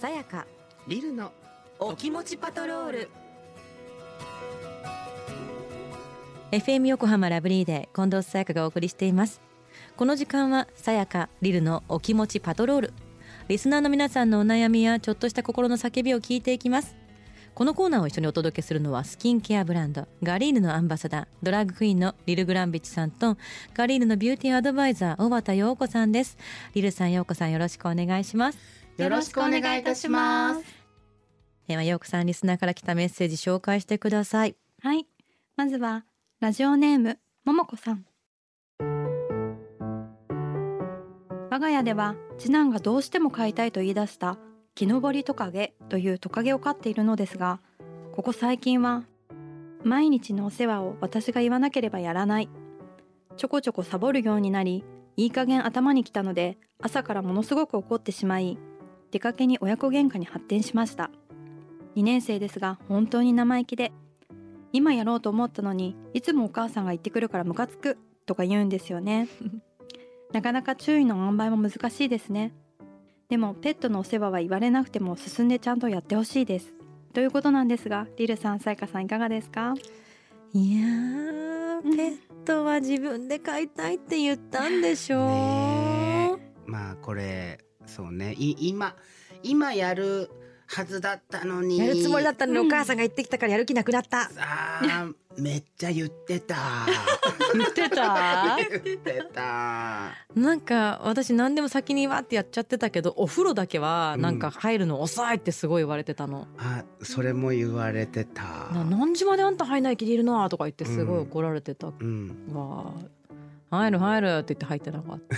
さやかリルのお気持ちパトロール。FM 横浜ラブリーで近藤沙耶香がお送りしています。この時間はさやかリルのお気持ちパトロール。リスナーの皆さんのお悩みやちょっとした心の叫びを聞いていきます。このコーナーを一緒にお届けするのはスキンケアブランドガリーヌのアンバサダードラッグクイーンのリル・グランビッチさんとガリーヌのビューティーアドバイザー小畑陽子さんです。リルさん陽子さんよろしくお願いしますよろしくお願いいたしますでは陽子さんリスナーから来たメッセージ紹介してくださいはい。まずは、ラジオネーム、ももこさん。我が家では、次男がどうしても飼いたいと言い出した、木登りトカゲというトカゲを飼っているのですが、ここ最近は、毎日のお世話を私が言わなければやらない。ちょこちょこサボるようになり、いい加減頭に来たので、朝からものすごく怒ってしまい、出かけに親子喧嘩に発展しました。2年生ですが、本当に生意気で、今やろうと思ったのに、いつもお母さんが言ってくるからムカつくとか言うんですよね。なかなか注意の塩梅も難しいですね。でも、ペットのお世話は言われなくても進んでちゃんとやってほしいです。ということなんですが、リルさん、サイカさんいかがですか？いやーペットは自分で飼いたいって言ったんでしょう、ねまあこれそうね。い今今やるはずだったのに。やるつもりだったのにお母さんが言ってきたからやる気なくなった。あーめっちゃ言ってた。言ってた？言ってた。なんか私何でも先にわってやっちゃってたけどお風呂だけはなんか入るの遅いってすごい言われてたの。あそれも言われてた。な何時まであんた入んない気でいるなとか言ってすごい怒られてた。うん。わ、入る入るって言って入ってなかった。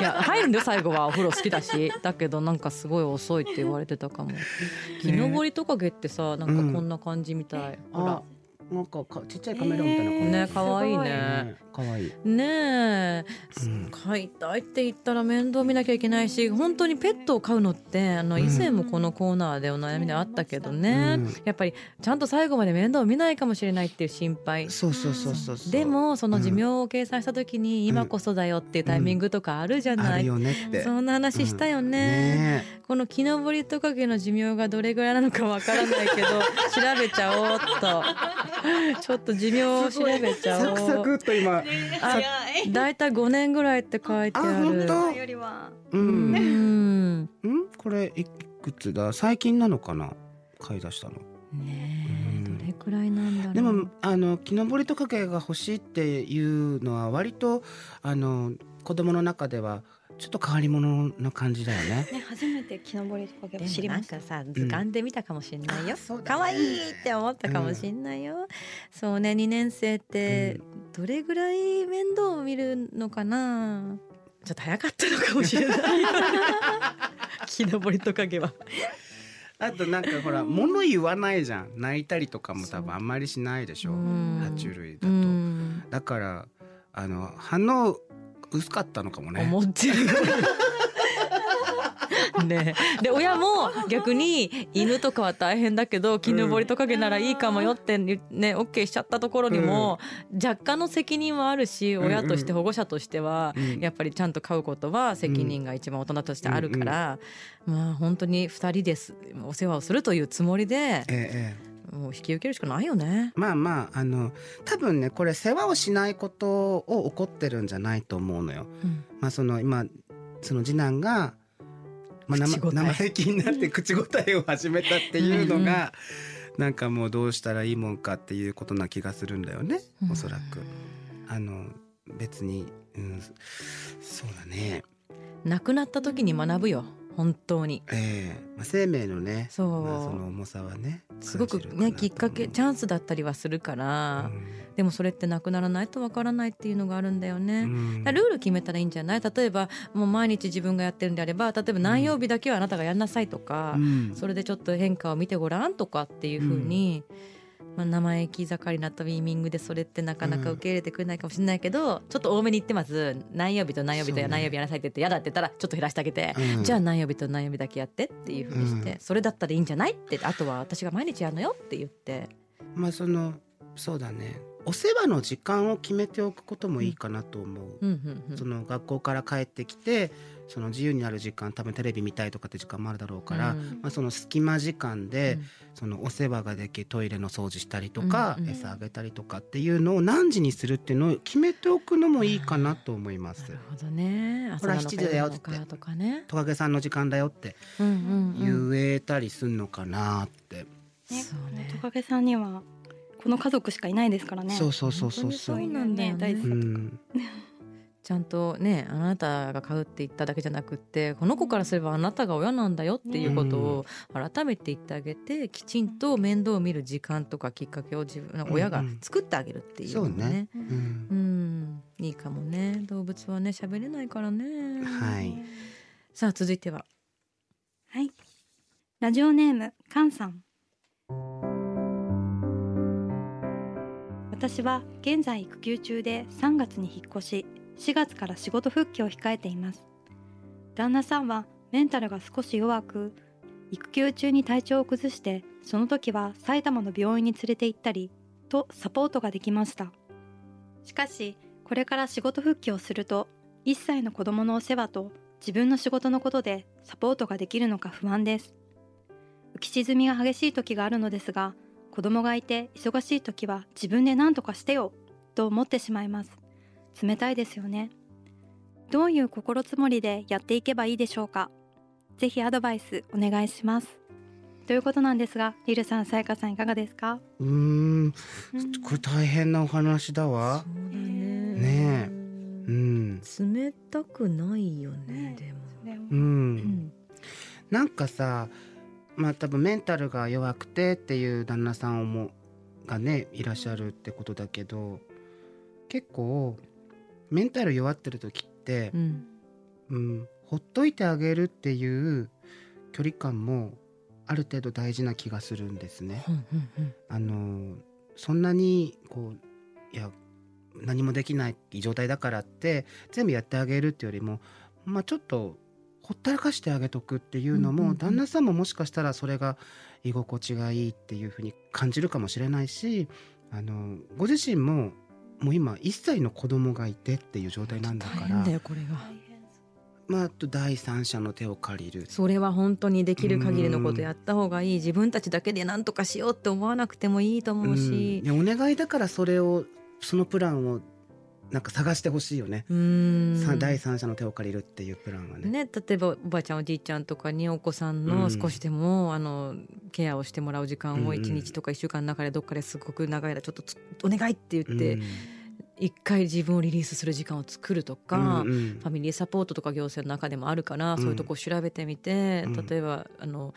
いや入るんだよ最後はお風呂好きだしだけどなんかすごい遅いって言われてたかも。木登りトカゲってさなんかこんな感じみたい、ほら。あなんかかちっちゃいカメラみたいな感じ、ね可愛いねね可愛い。ねえ、うん。飼いたいって言ったら面倒見なきゃいけないし本当にペットを飼うのってあのうん。以前もこのコーナーでお悩みであったけどね、うん。やっぱりちゃんと最後まで面倒を見ないかもしれないっていう心配。そうそうそうそうでもその寿命を計算した時に今こそだよっていうタイミングとかあるじゃない、あるよねって。そんな話したよね,、ねこの木登りトカゲの寿命がどれぐらいなのかわからないけど 調べちゃおうっと。ちょっと寿命を調べちゃおう。サクサクっと今あだいたい5年ぐらいって書いてあある本よりは、ううん。これいくつだ？最近なのかな？買い出したの。ねどれくらいなんだろう。でもあの木登りトカゲが欲しいっていうのは割とあの子供の中ではちょっと変わり者の感じだよね。ね、初めて木登りトカゲを知でもなりました。んかさ図鑑で見たかもしれないよ、あそうだね。可愛いって思ったかもしれないよ、そうね2年生ってどれぐらい面倒を見るのかな？ちょっと早かったのかもしれない。木登りトカゲは。あとなんかほら物言わないじゃん。泣いたりとかも多分あんまりしないでしょ。うん。爬虫類だうと。ん。だからあの反応薄かったのかもね。思ってる ね。えで親も逆に犬とかは大変だけど木登りトカゲならいいかもよってね OK しちゃったところにも若干の責任はあるし親として保護者としてはうんやっぱりちゃんと飼うことは責任が一番大人としてあるからまあ本当に2人ですお世話をするというつもりでもう引き受けるしかないよね。まあまああの多分ねこれ世話をしないことを怒ってるんじゃないと思うのよ。うんまあその今その次男が、まあ、生意気になって口答えを始めたっていうのがなんかもうどうしたらいいもんかっていうことな気がするんだよねおそらく。あの別に、うん、そうだね。亡くなった時に学ぶよ本当に。ええ。まあ、生命のねそう。まあ、その重さはねすごくねきっかけチャンスだったりはするから、でもそれってなくならないとわからないっていうのがあるんだよね。うん。ルール決めたらいいんじゃない？例えばもう毎日自分がやってるんであれば例えば何曜日だけはあなたがやんなさいとか、うん。それでちょっと変化を見てごらんとかっていうふうに、まあ、生意気盛りなタイミングでそれってなかなか受け入れてくれないかもしれないけど、ちょっと多めに言ってます何曜日と何曜日と何曜日やらなさいって言って嫌だって言ったらちょっと減らしてあげて、うん。じゃあ何曜日と何曜日だけやってっていうふうにして、うん。それだったらいいんじゃないってあとは私が毎日やるのよって言って。まあそのそうだねお世話の時間を決めておくこともいいかなと思う。うんうんうん。その学校から帰ってきてその自由になる時間多分テレビ見たいとかって時間もあるだろうから、うん。まあ、その隙間時間で、うん。そのお世話ができトイレの掃除したりとか、うんうん。餌あげたりとかっていうのを何時にするっていうのを決めておくのもいいかなと思います。な。るほどね。ほら朝なのか7時だよって。とかね。トカゲさんの時間だよって。言えたりすんのかなって、そうね。トカゲさんにはこの家族しかいないですからね。そうそうそうそう。そう本当にそうなんだよね。うん。ちゃんとねあなたが買うって言っただけじゃなくってこの子からすればあなたが親なんだよっていうことを改めて言ってあげてきちんと面倒を見る時間とかきっかけを自分の親が作ってあげるっていうのもね,、ううん。ん。いいかもね。動物はね喋れないからね。はい。さあ続いては。はい。ラジオネームカンさん私は現在育休中で3月に引っ越し4月から仕事復帰を控えています。旦那さんはメンタルが少し弱く育休中に体調を崩してその時は埼玉の病院に連れて行ったりとサポートができました。しかしこれから仕事復帰をすると1歳の子供のお世話と自分の仕事のことでサポートができるのか不安です。浮き沈みが激しい時があるのですが子供がいて忙しい時は自分で何とかしてよと思ってしまいます。冷たいですよね。どういう心積もりでやっていけばいいでしょうか。ぜひアドバイスお願いします。ということなんですがリルさんさやかさんいかがですか？うーん。これ大変なお話だわ。そうだね。ねうん。冷たくないよねでも。ううんん。なんかさまあ多分メンタルが弱くてっていう旦那さんをもがねいらっしゃるってことだけど結構メンタル弱ってる時ってう、んうん、ほっといてあげるっていう距離感もある程度大事な気がするんですね。あのそんなにこういや何もできない状態だからって全部やってあげるっていうよりもまあちょっとほったらかしてあげとくっていうのも、旦那さんももしかしたらそれが居心地がいいっていうふうに感じるかもしれないしあのご自身ももう今1歳の子供がいてっていう状態なんだか大変らだよこれが。まあ第三者の手を借りる。それは本当にできる限りのことやった方がいい。自分たちだけで何とかしようって思わなくてもいいと思うし。うお願いだからそれをそのプランをなんか探してほしいよね、第三者の手を借りるっていうプランはね。ね、例えばおばあちゃんおじいちゃんとかにお子さんの少しでも、あのケアをしてもらう時間をうんうん。1日とか1週間の中でどっかですごく長い間ちょっとつお願いって言ってうん。一回自分をリリースする時間を作るとか、うんうん。ファミリーサポートとか行政の中でもあるから、うん。そういうとこ調べてみて、うん。例えばあの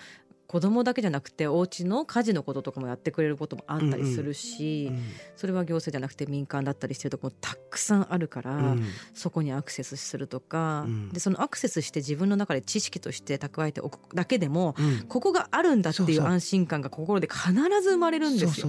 子供だけじゃなくてお家の家事のこととかもやってくれることもあったりするし、うんそれは行政じゃなくて民間だったりしてるとこもたくさんあるから、うん。そこにアクセスするとか、うん。でそのアクセスして自分の中で知識として蓄えておくだけでもうん。ここがあるんだっていう安心感が心で必ず生まれるんですよ。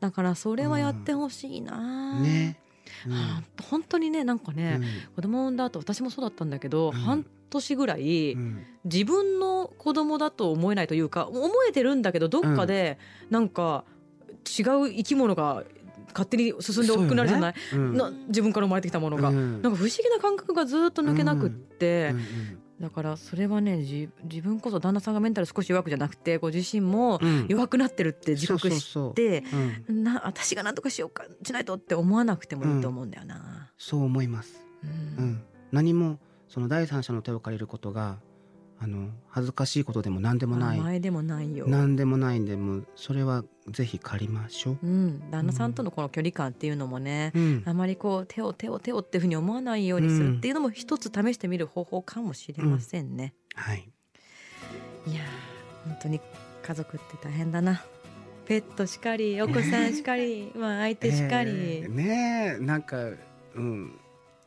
だからそれはやってほしいな、うね、うん。はあ本当にねなんかね、子供産んだ後私もそうだったんだけど、うん。半年ぐらい、うん。自分の子供だと思えないというか思えてるんだけどどっかでなんか違う生き物が勝手に進んで大きくなるじゃない、そうよね。な自分から生まれてきたものが、うん。なんか不思議な感覚がずっと抜けなくって、うんだからそれはねじ自分こそ旦那さんがメンタル少し弱くじゃなくてご自身もうん。弱くなってるって自覚して、私が何とかしようかしないとって思わなくてもいいと思うんだよな。そう思います、うん。うん、何もその第三者の手を借りることがあの恥ずかしいことでも何でもない。前でもないよ。何でもないんでもうそれはぜひ借りましょう、うん、旦那さんとのこの距離感っていうのもね、うん。あまりこう手を手を手をっていうふうに思わないようにするっていうのも一つ試してみる方法かもしれませんね。はい。いやー本当に家族って大変だな。ペットしかりお子さんしかり、まあ相手しかり、えーねえなんかうん。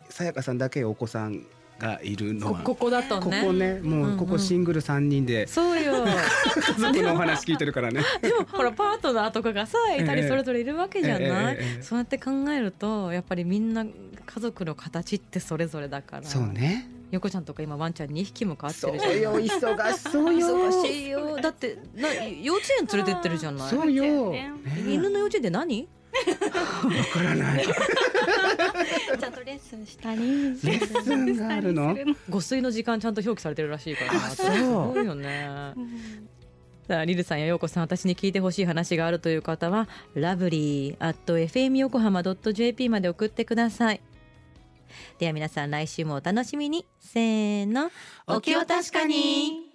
さやかさんだけお子さんがいるのはこここだとね。ここねもうここシングル3人でそうよ。家族のお話聞いてるからね。でも ほらパートナーとかがさいたりええそれぞれいるわけじゃない、そうやって考えるとやっぱりみんな家族の形ってそれぞれだからそうね。横ちゃんとか今ワンちゃん2匹も飼ってるじゃんそうよ忙しそうよ。忙しいよだってな幼稚園連れてってるじゃないそうよ。犬の幼稚園って何からない？ちゃんとレッスンしたり。レッスンがあるの？誤水の。時間ちゃんと表記されてるらしいから。あそう。すごいよね。さあリルさんや陽子さん私に聞いてほしい話があるという方はラブリー at fm 横浜 .jp まで送ってください。では皆さん来週もお楽しみに。せーの。お気を確かに